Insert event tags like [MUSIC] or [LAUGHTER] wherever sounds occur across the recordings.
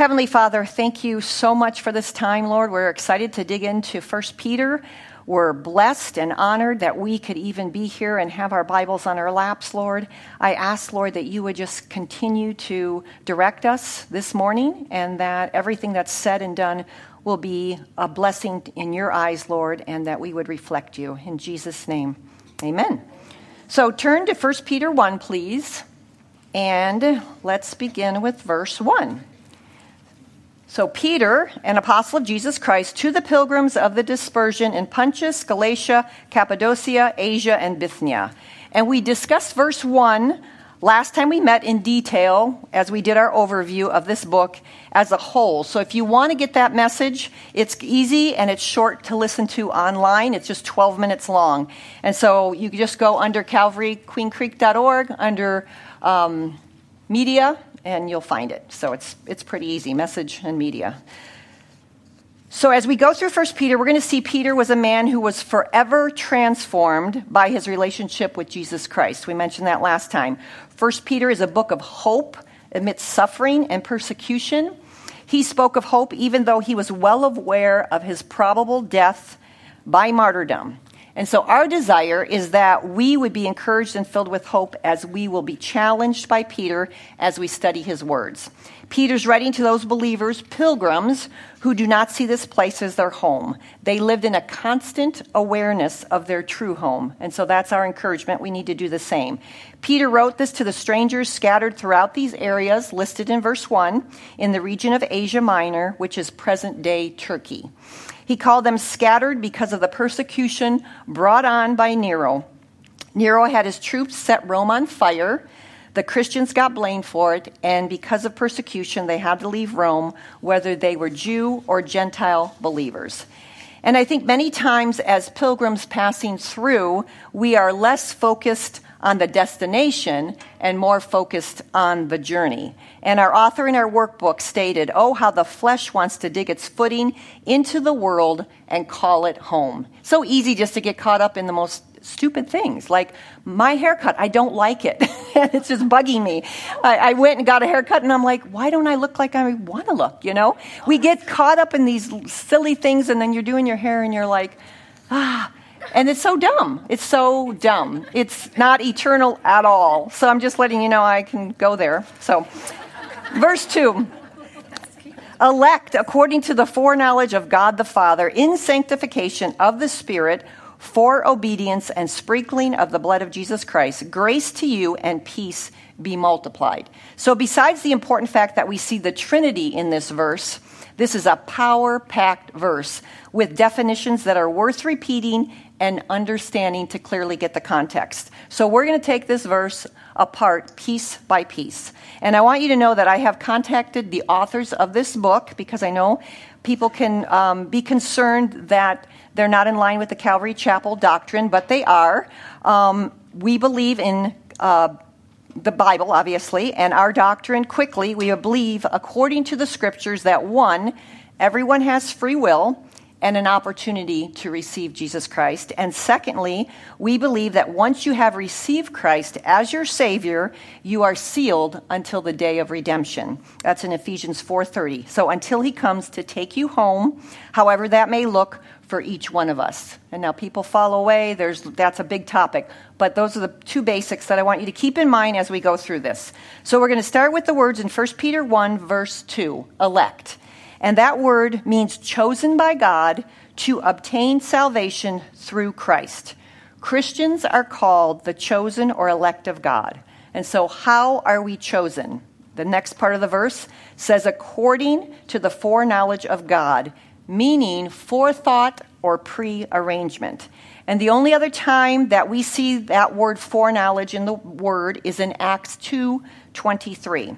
Heavenly Father, thank you so much for this time, Lord. We're excited to dig into 1 Peter. We're blessed and honored that we could even be here and have our Bibles on our laps, Lord. I ask, Lord, that you would just continue to direct us this morning and that everything that's said and done will be a blessing in your eyes, Lord, and that we would reflect you. In Jesus' name, amen. So turn to 1 Peter 1, please, and let's begin with verse 1. So, Peter, an apostle of Jesus Christ, to the pilgrims of the dispersion in Pontus, Galatia, Cappadocia, Asia, and Bithynia. And we discussed verse 1 last time we met in detail as we did our overview of this book as a whole. So, if you want to get that message, it's easy and it's short to listen to online. It's just 12 minutes long. And so, you just go under calvaryqueencreek.org, under um, media, and you'll find it. So it's, it's pretty easy message and media. So, as we go through 1 Peter, we're going to see Peter was a man who was forever transformed by his relationship with Jesus Christ. We mentioned that last time. 1 Peter is a book of hope amidst suffering and persecution. He spoke of hope even though he was well aware of his probable death by martyrdom. And so, our desire is that we would be encouraged and filled with hope as we will be challenged by Peter as we study his words. Peter's writing to those believers, pilgrims, who do not see this place as their home. They lived in a constant awareness of their true home. And so, that's our encouragement. We need to do the same. Peter wrote this to the strangers scattered throughout these areas listed in verse 1 in the region of Asia Minor, which is present day Turkey. He called them scattered because of the persecution brought on by Nero. Nero had his troops set Rome on fire. The Christians got blamed for it, and because of persecution, they had to leave Rome, whether they were Jew or Gentile believers. And I think many times as pilgrims passing through, we are less focused on the destination and more focused on the journey. And our author in our workbook stated, Oh, how the flesh wants to dig its footing into the world and call it home. So easy just to get caught up in the most stupid things like my haircut i don't like it [LAUGHS] it's just bugging me I, I, went and got a haircut and i'm like why don't i look like i want to look you know we get caught up in these silly things and then you're doing your hair and you're like ah and it's so dumb. It's so dumb. It's not eternal at all. So I'm just letting you know I can go there. So, verse 2 elect according to the foreknowledge of God the Father in sanctification of the Spirit for obedience and sprinkling of the blood of Jesus Christ, grace to you and peace be multiplied. So, besides the important fact that we see the Trinity in this verse, this is a power packed verse with definitions that are worth repeating and understanding to clearly get the context. So we're going to take this verse apart piece by piece. And I want you to know that I have contacted the authors of this book because I know people can um, be concerned that they're not in line with the Calvary Chapel doctrine, but they are. Um, we believe in. Uh, the Bible, obviously, and our doctrine quickly, we believe, according to the scriptures, that one, everyone has free will and an opportunity to receive Jesus Christ. And secondly, we believe that once you have received Christ as your savior, you are sealed until the day of redemption. That's in Ephesians 4:30. So until he comes to take you home, however that may look for each one of us. And now people fall away, there's that's a big topic, but those are the two basics that I want you to keep in mind as we go through this. So we're going to start with the words in 1 Peter 1 verse 2, elect. And that word means chosen by God to obtain salvation through Christ. Christians are called the chosen or elect of God. And so, how are we chosen? The next part of the verse says, according to the foreknowledge of God, meaning forethought or prearrangement. And the only other time that we see that word foreknowledge in the word is in Acts 2 23.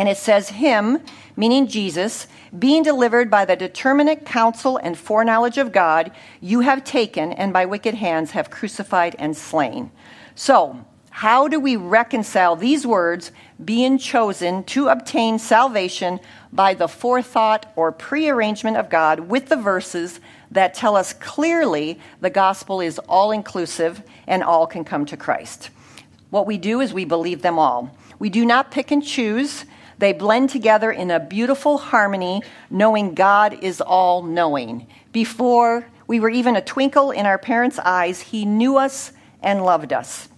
And it says, Him, meaning Jesus, being delivered by the determinate counsel and foreknowledge of God, you have taken and by wicked hands have crucified and slain. So, how do we reconcile these words, being chosen to obtain salvation by the forethought or prearrangement of God, with the verses that tell us clearly the gospel is all inclusive and all can come to Christ? What we do is we believe them all. We do not pick and choose They blend together in a beautiful harmony, knowing God is all knowing. Before we were even a twinkle in our parents' eyes, He knew us and loved us.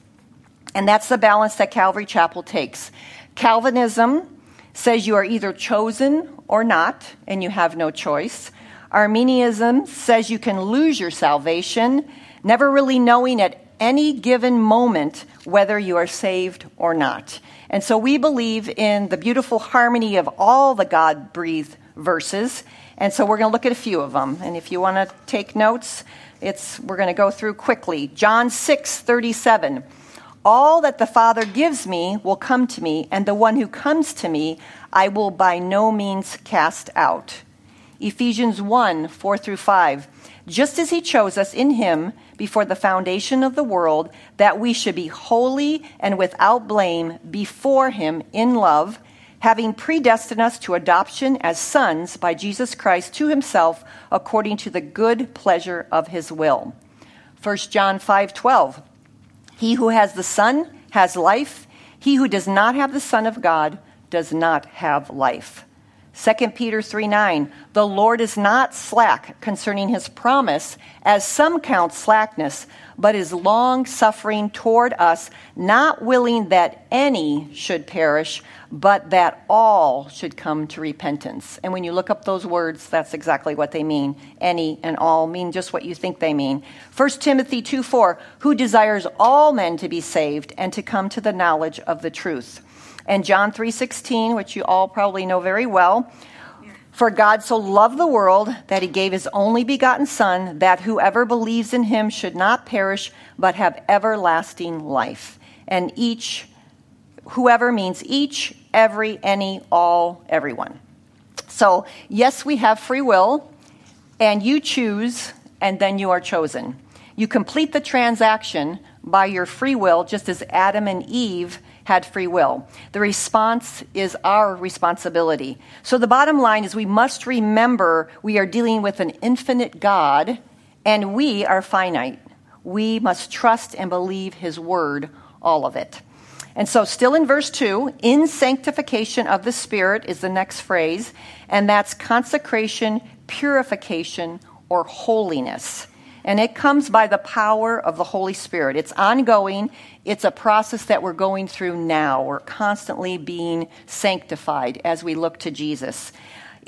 And that's the balance that Calvary Chapel takes. Calvinism says you are either chosen or not, and you have no choice. Arminianism says you can lose your salvation, never really knowing at any given moment whether you are saved or not. And so we believe in the beautiful harmony of all the God breathed verses. And so we're going to look at a few of them. And if you want to take notes, it's, we're going to go through quickly. John 6 37. All that the Father gives me will come to me, and the one who comes to me I will by no means cast out. Ephesians 1 4 through 5. Just as he chose us in him before the foundation of the world, that we should be holy and without blame before him in love, having predestined us to adoption as sons by Jesus Christ to himself according to the good pleasure of his will. 1 John 5 12. He who has the Son has life. He who does not have the Son of God does not have life. 2 Peter 3 9, the Lord is not slack concerning his promise, as some count slackness, but is long suffering toward us, not willing that any should perish, but that all should come to repentance. And when you look up those words, that's exactly what they mean. Any and all mean just what you think they mean. 1 Timothy 2 4, who desires all men to be saved and to come to the knowledge of the truth and John 3:16, which you all probably know very well. For God so loved the world that he gave his only begotten son that whoever believes in him should not perish but have everlasting life. And each whoever means each, every, any, all, everyone. So, yes, we have free will and you choose and then you are chosen. You complete the transaction by your free will just as Adam and Eve had free will. The response is our responsibility. So the bottom line is we must remember we are dealing with an infinite God and we are finite. We must trust and believe his word, all of it. And so, still in verse 2, in sanctification of the Spirit is the next phrase, and that's consecration, purification, or holiness. And it comes by the power of the Holy Spirit. It's ongoing, it's a process that we're going through now. We're constantly being sanctified as we look to Jesus.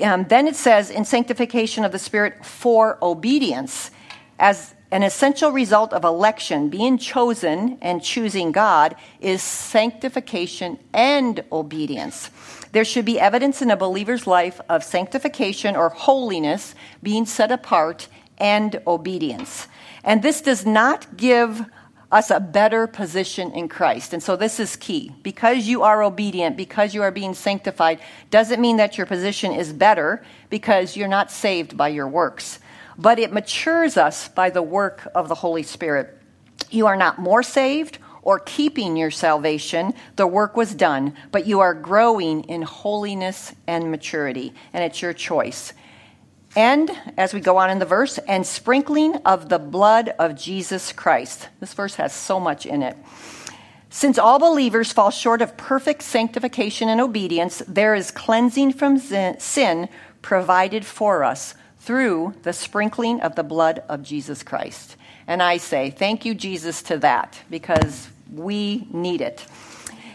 Um, then it says, in sanctification of the Spirit for obedience, as an essential result of election, being chosen and choosing God, is sanctification and obedience. There should be evidence in a believer's life of sanctification or holiness, being set apart, and obedience. And this does not give us a better position in Christ. And so this is key. Because you are obedient, because you are being sanctified, doesn't mean that your position is better because you're not saved by your works. But it matures us by the work of the Holy Spirit. You are not more saved or keeping your salvation. The work was done, but you are growing in holiness and maturity, and it's your choice. And as we go on in the verse, and sprinkling of the blood of Jesus Christ. This verse has so much in it. Since all believers fall short of perfect sanctification and obedience, there is cleansing from sin provided for us through the sprinkling of the blood of Jesus Christ. And I say, thank you, Jesus, to that, because we need it.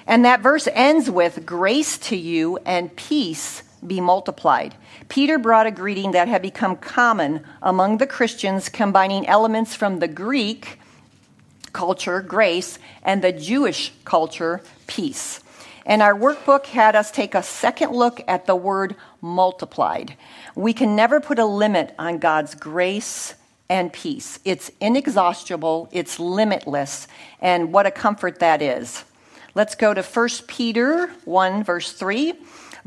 And that verse ends with grace to you and peace be multiplied. Peter brought a greeting that had become common among the Christians, combining elements from the Greek culture, grace, and the Jewish culture, peace. And our workbook had us take a second look at the word multiplied. We can never put a limit on God's grace and peace. It's inexhaustible, it's limitless, and what a comfort that is. Let's go to 1 Peter 1, verse 3.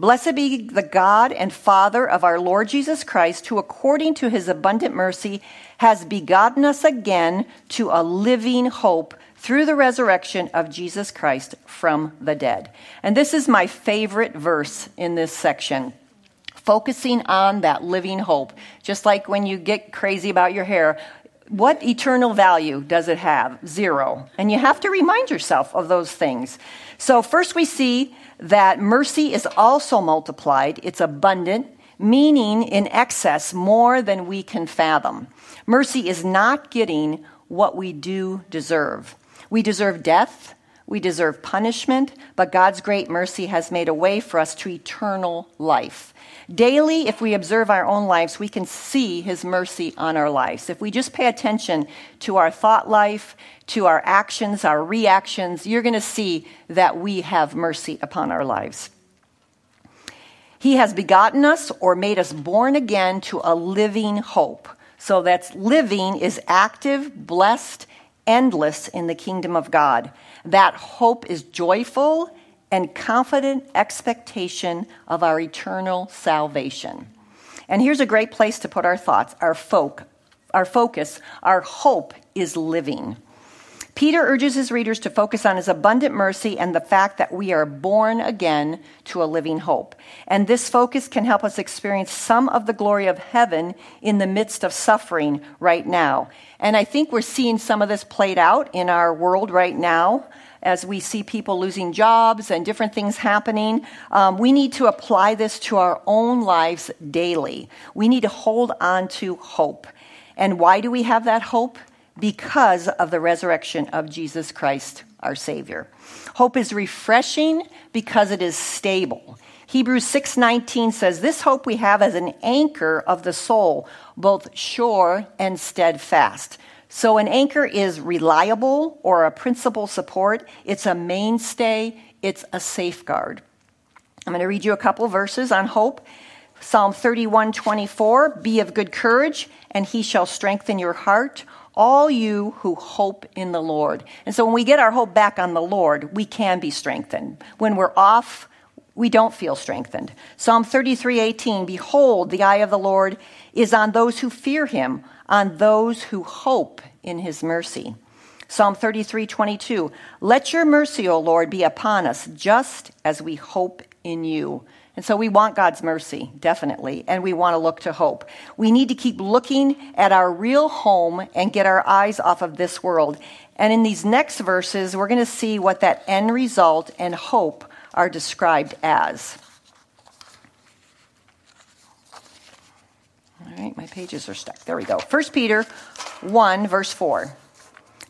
Blessed be the God and Father of our Lord Jesus Christ, who according to his abundant mercy has begotten us again to a living hope through the resurrection of Jesus Christ from the dead. And this is my favorite verse in this section. Focusing on that living hope. Just like when you get crazy about your hair, what eternal value does it have? Zero. And you have to remind yourself of those things. So, first we see that mercy is also multiplied, it's abundant, meaning in excess more than we can fathom. Mercy is not getting what we do deserve. We deserve death, we deserve punishment, but God's great mercy has made a way for us to eternal life. Daily, if we observe our own lives, we can see His mercy on our lives. If we just pay attention to our thought life, to our actions, our reactions, you're going to see that we have mercy upon our lives. He has begotten us or made us born again to a living hope. So that's living is active, blessed, endless in the kingdom of God. That hope is joyful and confident expectation of our eternal salvation. And here's a great place to put our thoughts, our folk, our focus, our hope is living. Peter urges his readers to focus on his abundant mercy and the fact that we are born again to a living hope. And this focus can help us experience some of the glory of heaven in the midst of suffering right now. And I think we're seeing some of this played out in our world right now as we see people losing jobs and different things happening. Um, we need to apply this to our own lives daily. We need to hold on to hope. And why do we have that hope? Because of the resurrection of Jesus Christ, our Savior. Hope is refreshing because it is stable. Hebrews 6:19 says this hope we have as an anchor of the soul both sure and steadfast. So, an anchor is reliable or a principal support, it's a mainstay, it's a safeguard. I'm going to read you a couple verses on hope. Psalm 31 24, be of good courage, and he shall strengthen your heart, all you who hope in the Lord. And so when we get our hope back on the Lord, we can be strengthened. When we're off, we don't feel strengthened. Psalm 33 18, behold, the eye of the Lord is on those who fear him on those who hope in his mercy. Psalm 33 22. Let your mercy, O Lord, be upon us, just as we hope in you. And so we want God's mercy, definitely, and we want to look to hope. We need to keep looking at our real home and get our eyes off of this world. And in these next verses, we're going to see what that end result and hope are described as. All right, my pages are stuck. There we go. 1 Peter 1, verse 4.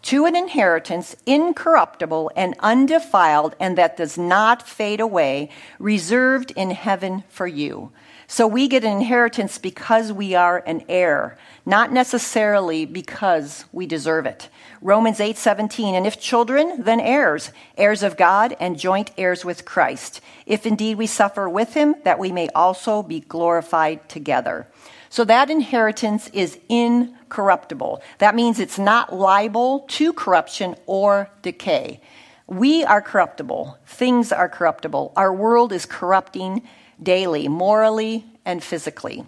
To an inheritance incorruptible and undefiled, and that does not fade away, reserved in heaven for you. So we get an inheritance because we are an heir, not necessarily because we deserve it. Romans 8:17 and if children then heirs heirs of God and joint heirs with Christ if indeed we suffer with him that we may also be glorified together. So that inheritance is incorruptible. That means it's not liable to corruption or decay. We are corruptible. Things are corruptible. Our world is corrupting daily, morally and physically.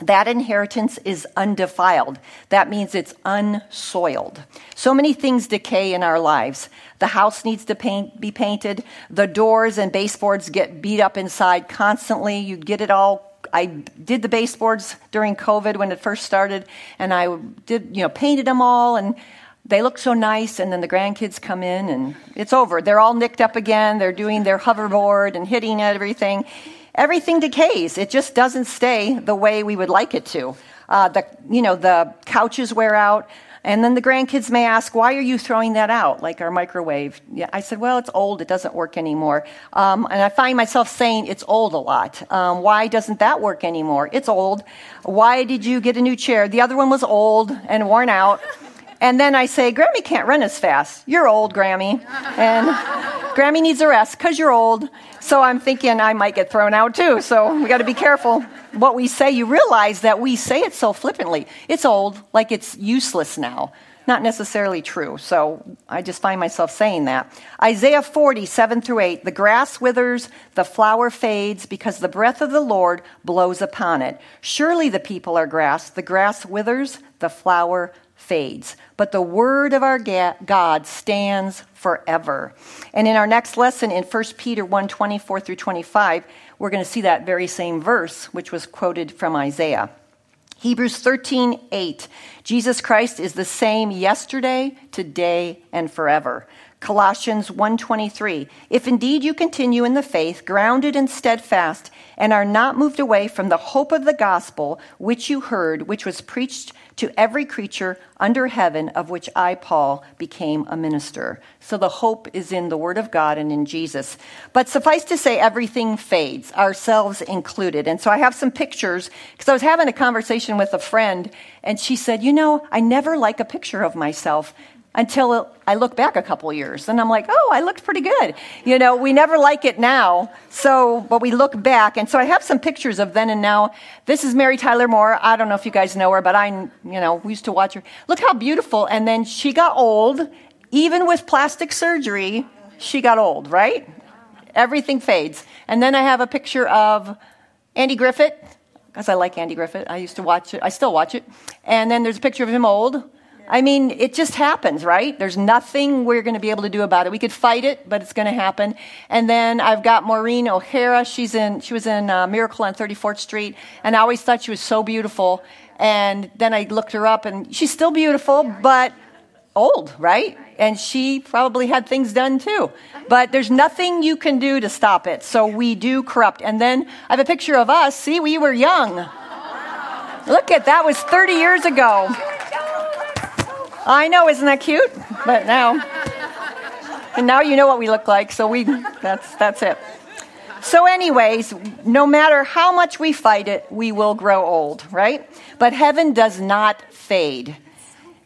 That inheritance is undefiled. That means it's unsoiled. So many things decay in our lives. The house needs to paint, be painted. The doors and baseboards get beat up inside constantly. You get it all I did the baseboards during COVID when it first started, and I did, you know, painted them all, and they look so nice. And then the grandkids come in, and it's over. They're all nicked up again. They're doing their hoverboard and hitting everything. Everything decays. It just doesn't stay the way we would like it to. Uh, the, you know, the couches wear out. And then the grandkids may ask, why are you throwing that out, like our microwave? Yeah, I said, well, it's old. It doesn't work anymore. Um, and I find myself saying it's old a lot. Um, why doesn't that work anymore? It's old. Why did you get a new chair? The other one was old and worn out. And then I say, Grammy can't run as fast. You're old, Grammy. And [LAUGHS] Grammy needs a rest because you're old. So I'm thinking I might get thrown out too. So we got to be careful what we say, you realize that we say it so flippantly. It's old, like it's useless now. Not necessarily true. So I just find myself saying that. Isaiah 40, 7 through 8. The grass withers, the flower fades, because the breath of the Lord blows upon it. Surely the people are grass. The grass withers, the flower fades. But the word of our God stands forever. And in our next lesson in 1 Peter 1 24 through 25, we're going to see that very same verse, which was quoted from Isaiah. Hebrews 13, 8. Jesus Christ is the same yesterday, today, and forever. Colossians 1:23 If indeed you continue in the faith grounded and steadfast and are not moved away from the hope of the gospel which you heard which was preached to every creature under heaven of which I Paul became a minister. So the hope is in the word of God and in Jesus. But suffice to say everything fades, ourselves included. And so I have some pictures because I was having a conversation with a friend and she said, "You know, I never like a picture of myself until I look back a couple years and I'm like, oh, I looked pretty good. You know, we never like it now. So, but we look back. And so I have some pictures of then and now. This is Mary Tyler Moore. I don't know if you guys know her, but I, you know, we used to watch her. Look how beautiful. And then she got old. Even with plastic surgery, she got old, right? Everything fades. And then I have a picture of Andy Griffith, because I like Andy Griffith. I used to watch it. I still watch it. And then there's a picture of him old. I mean, it just happens, right? There's nothing we're going to be able to do about it. We could fight it, but it's going to happen. And then I've got Maureen O'Hara. She's in, she was in uh, Miracle on 34th Street, and I always thought she was so beautiful. And then I looked her up, and she's still beautiful, but old, right? And she probably had things done too. But there's nothing you can do to stop it. So we do corrupt. And then I have a picture of us. See, we were young. Look at that was 30 years ago. I know, isn't that cute? But now, and now you know what we look like, so we, that's, that's it. So, anyways, no matter how much we fight it, we will grow old, right? But heaven does not fade.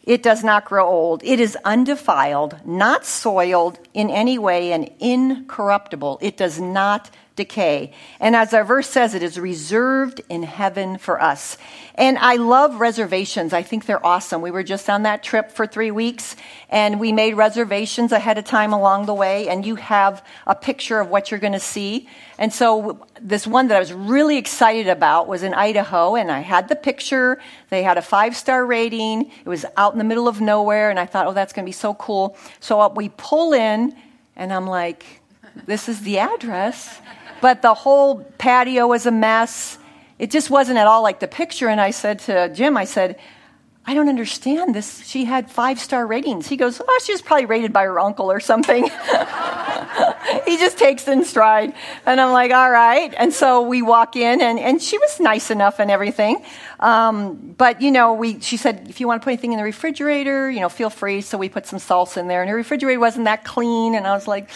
It does not grow old. It is undefiled, not soiled in any way, and incorruptible. It does not decay. And as our verse says, it is reserved in heaven for us. And I love reservations. I think they're awesome. We were just on that trip for three weeks and we made reservations ahead of time along the way. And you have a picture of what you're going to see. And so this one that I was really excited about was in Idaho and I had the picture. They had a five star rating. It was out in the middle of nowhere. And I thought, oh, that's going to be so cool. So uh, we pull in and I'm like, this is the address but the whole patio was a mess. It just wasn't at all like the picture. And I said to Jim, I said, I don't understand this. She had five star ratings. He goes, Oh, she was probably rated by her uncle or something. [LAUGHS] he just takes in stride. And I'm like, All right. And so we walk in, and, and she was nice enough and everything. Um, but, you know, we, she said, If you want to put anything in the refrigerator, you know, feel free. So we put some salsa in there. And her refrigerator wasn't that clean. And I was like,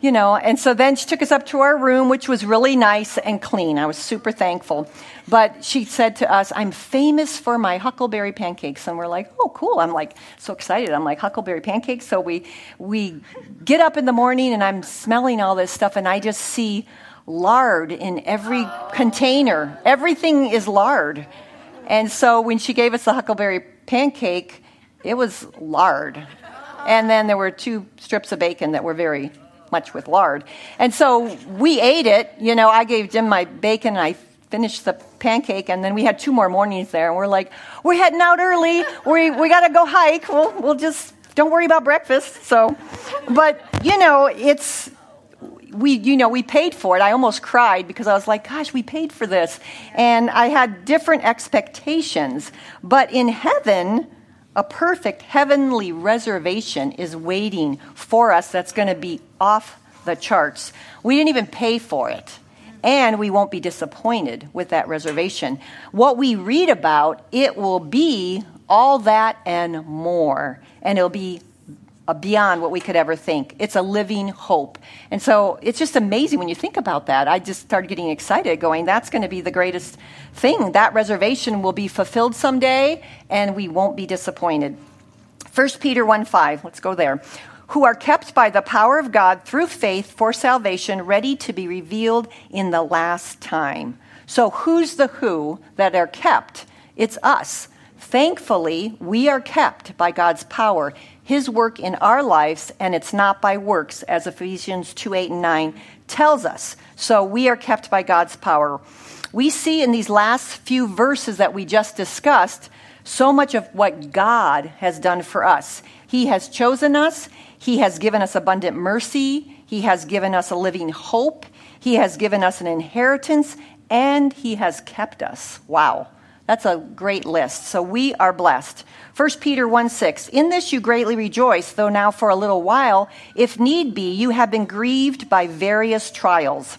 you know, and so then she took us up to our room, which was really nice and clean. I was super thankful. But she said to us, I'm famous for my huckleberry pancakes. And we're like, oh, cool. I'm like so excited. I'm like, huckleberry pancakes. So we, we get up in the morning and I'm smelling all this stuff and I just see lard in every container. Everything is lard. And so when she gave us the huckleberry pancake, it was lard. And then there were two strips of bacon that were very much with lard. And so we ate it. You know, I gave Jim my bacon and I finished the pancake and then we had two more mornings there and we're like, we're heading out early. We, we got to go hike. We'll, we'll just, don't worry about breakfast. So, but you know, it's, we, you know, we paid for it. I almost cried because I was like, gosh, we paid for this. And I had different expectations. But in heaven, a perfect heavenly reservation is waiting for us that's going to be off the charts. We didn't even pay for it. And we won't be disappointed with that reservation. What we read about, it will be all that and more. And it'll be beyond what we could ever think. It's a living hope. And so it's just amazing when you think about that. I just started getting excited, going, that's going to be the greatest thing. That reservation will be fulfilled someday, and we won't be disappointed. 1 Peter 1 5, let's go there. Who are kept by the power of God through faith for salvation, ready to be revealed in the last time. So, who's the who that are kept? It's us. Thankfully, we are kept by God's power his work in our lives, and it's not by works, as Ephesians 2 8 and 9 tells us. So we are kept by God's power. We see in these last few verses that we just discussed so much of what God has done for us. He has chosen us, He has given us abundant mercy, He has given us a living hope, He has given us an inheritance, and He has kept us. Wow. That's a great list. So we are blessed. 1 Peter 1 6. In this you greatly rejoice, though now for a little while, if need be, you have been grieved by various trials,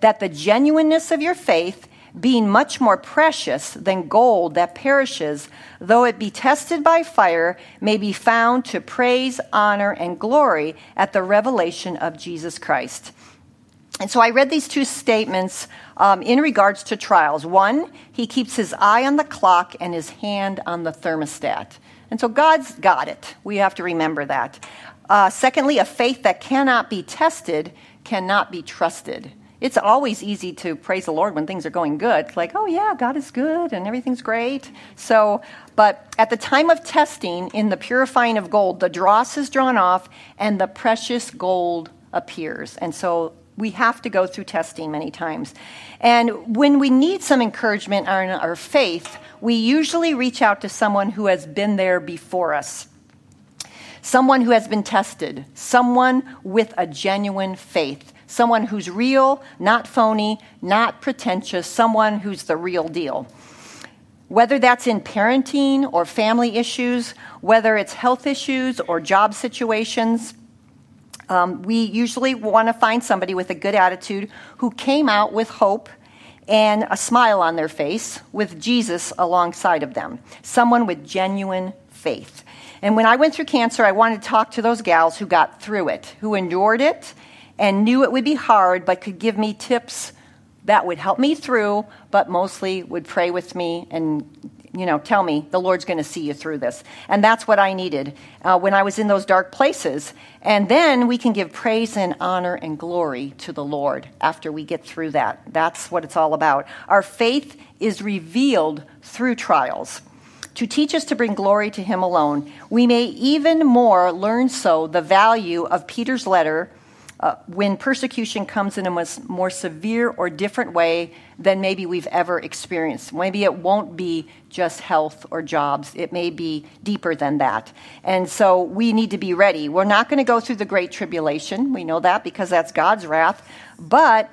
that the genuineness of your faith, being much more precious than gold that perishes, though it be tested by fire, may be found to praise, honor, and glory at the revelation of Jesus Christ. And so I read these two statements um, in regards to trials. One, he keeps his eye on the clock and his hand on the thermostat. And so God's got it. We have to remember that. Uh, secondly, a faith that cannot be tested cannot be trusted. It's always easy to praise the Lord when things are going good. Like, oh, yeah, God is good and everything's great. So, but at the time of testing, in the purifying of gold, the dross is drawn off and the precious gold appears. And so we have to go through testing many times. And when we need some encouragement on our faith, we usually reach out to someone who has been there before us. Someone who has been tested, someone with a genuine faith, someone who's real, not phony, not pretentious, someone who's the real deal. Whether that's in parenting or family issues, whether it's health issues or job situations, um, we usually want to find somebody with a good attitude who came out with hope and a smile on their face with Jesus alongside of them. Someone with genuine faith. And when I went through cancer, I wanted to talk to those gals who got through it, who endured it and knew it would be hard, but could give me tips that would help me through, but mostly would pray with me and you know, tell me the Lord's going to see you through this. And that's what I needed uh, when I was in those dark places. And then we can give praise and honor and glory to the Lord after we get through that. That's what it's all about. Our faith is revealed through trials to teach us to bring glory to Him alone. We may even more learn so the value of Peter's letter uh, when persecution comes in a more severe or different way than maybe we've ever experienced. Maybe it won't be just health or jobs, it may be deeper than that. And so we need to be ready. We're not going to go through the Great Tribulation. We know that because that's God's wrath. But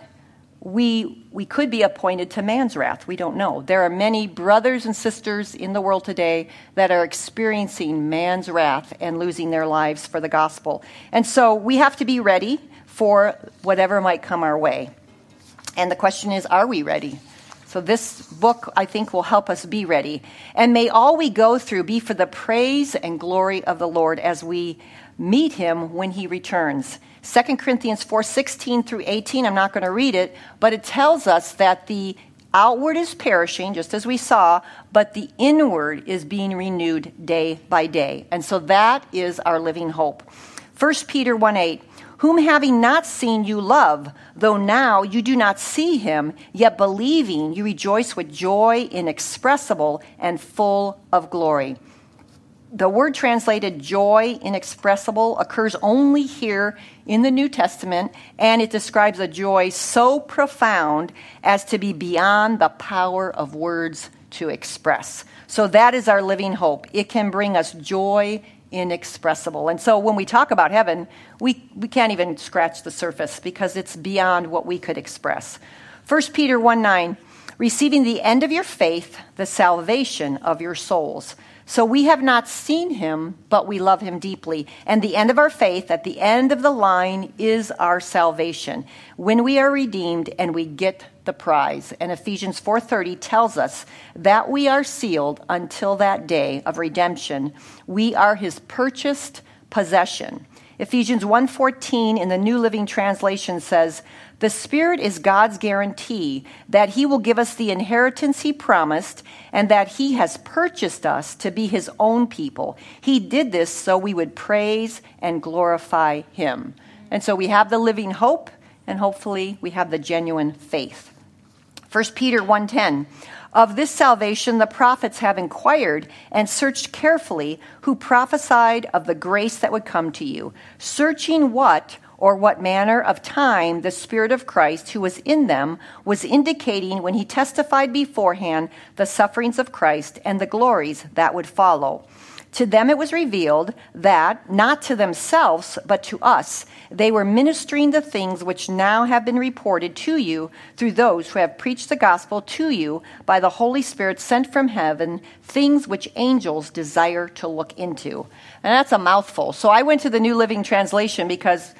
we, we could be appointed to man's wrath. We don't know. There are many brothers and sisters in the world today that are experiencing man's wrath and losing their lives for the gospel. And so we have to be ready for whatever might come our way. And the question is, are we ready? So, this book, I think, will help us be ready. And may all we go through be for the praise and glory of the Lord as we meet him when he returns. 2 Corinthians 4 16 through 18, I'm not going to read it, but it tells us that the outward is perishing, just as we saw, but the inward is being renewed day by day. And so that is our living hope. 1 Peter 1 8 whom having not seen you love, though now you do not see him, yet believing you rejoice with joy inexpressible and full of glory. The word translated joy inexpressible occurs only here in the New Testament, and it describes a joy so profound as to be beyond the power of words to express. So that is our living hope. It can bring us joy inexpressible. And so when we talk about heaven, we, we can't even scratch the surface because it's beyond what we could express. 1 Peter 1 9, receiving the end of your faith, the salvation of your souls. So we have not seen him, but we love him deeply. And the end of our faith, at the end of the line, is our salvation. When we are redeemed and we get the prize. And Ephesians 4:30 tells us that we are sealed until that day of redemption. We are his purchased possession. Ephesians 1:14 in the New Living Translation says, "The Spirit is God's guarantee that he will give us the inheritance he promised and that he has purchased us to be his own people. He did this so we would praise and glorify him." And so we have the living hope and hopefully we have the genuine faith. 1 Peter 1:10 of this salvation the prophets have inquired and searched carefully, who prophesied of the grace that would come to you, searching what or what manner of time the Spirit of Christ who was in them was indicating when he testified beforehand the sufferings of Christ and the glories that would follow. To them it was revealed that, not to themselves, but to us, they were ministering the things which now have been reported to you through those who have preached the gospel to you by the Holy Spirit sent from heaven, things which angels desire to look into. And that's a mouthful. So I went to the New Living Translation because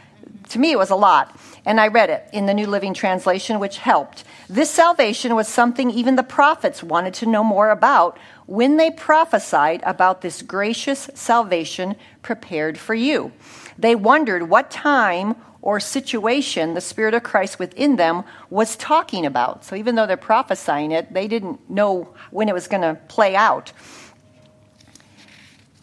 to me it was a lot. And I read it in the New Living Translation, which helped. This salvation was something even the prophets wanted to know more about when they prophesied about this gracious salvation prepared for you. They wondered what time or situation the Spirit of Christ within them was talking about. So even though they're prophesying it, they didn't know when it was going to play out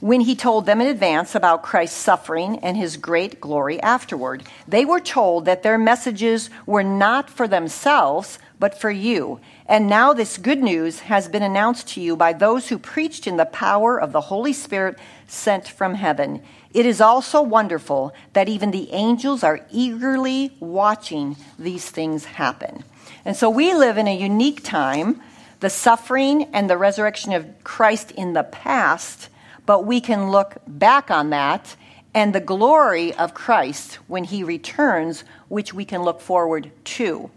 when he told them in advance about Christ's suffering and his great glory afterward. They were told that their messages were not for themselves, but for you. And now this good news has been announced to you by those who preached in the power of the Holy Spirit sent from heaven. It is also wonderful that even the angels are eagerly watching these things happen. And so we live in a unique time. The suffering and the resurrection of Christ in the past but we can look back on that and the glory of Christ when he returns, which we can look forward to.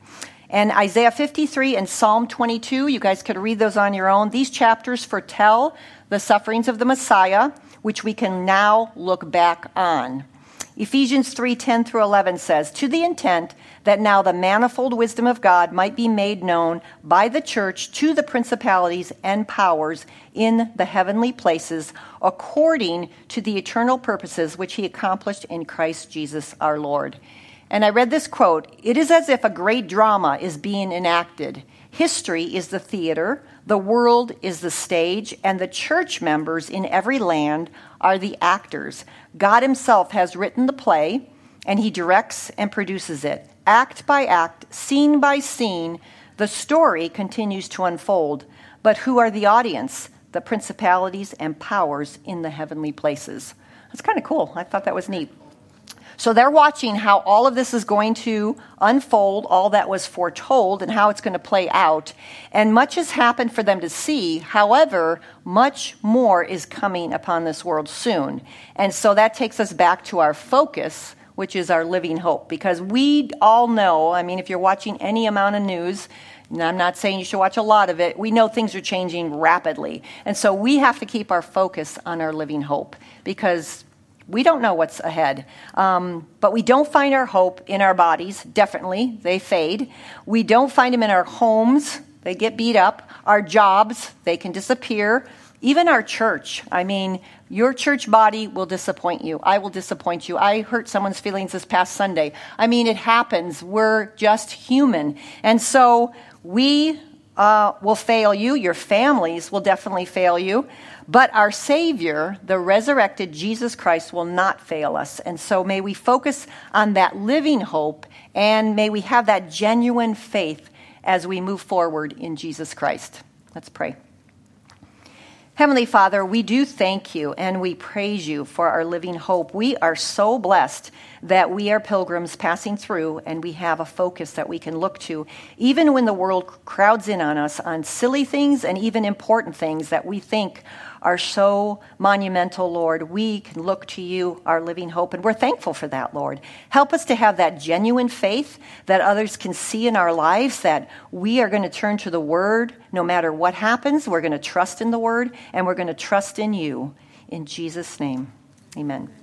And Isaiah 53 and Psalm 22, you guys could read those on your own. These chapters foretell the sufferings of the Messiah, which we can now look back on. Ephesians 3 10 through 11 says, To the intent that now the manifold wisdom of God might be made known by the church to the principalities and powers in the heavenly places, according to the eternal purposes which he accomplished in Christ Jesus our Lord. And I read this quote It is as if a great drama is being enacted. History is the theater, the world is the stage, and the church members in every land are the actors. God Himself has written the play, and He directs and produces it. Act by act, scene by scene, the story continues to unfold. But who are the audience? The principalities and powers in the heavenly places. That's kind of cool. I thought that was neat. So they're watching how all of this is going to unfold, all that was foretold, and how it's going to play out. And much has happened for them to see. However, much more is coming upon this world soon. And so that takes us back to our focus, which is our living hope. Because we all know, I mean, if you're watching any amount of news, and I'm not saying you should watch a lot of it. We know things are changing rapidly. And so we have to keep our focus on our living hope because we don't know what's ahead. Um, but we don't find our hope in our bodies, definitely. They fade. We don't find them in our homes, they get beat up. Our jobs, they can disappear. Even our church. I mean, your church body will disappoint you. I will disappoint you. I hurt someone's feelings this past Sunday. I mean, it happens. We're just human. And so we uh, will fail you. Your families will definitely fail you. But our Savior, the resurrected Jesus Christ, will not fail us. And so may we focus on that living hope and may we have that genuine faith as we move forward in Jesus Christ. Let's pray. Heavenly Father, we do thank you and we praise you for our living hope. We are so blessed that we are pilgrims passing through and we have a focus that we can look to, even when the world crowds in on us on silly things and even important things that we think are so monumental, Lord. We can look to you, our living hope, and we're thankful for that, Lord. Help us to have that genuine faith that others can see in our lives that we are going to turn to the Word no matter what happens. We're going to trust in the Word and we're going to trust in you. In Jesus' name, amen.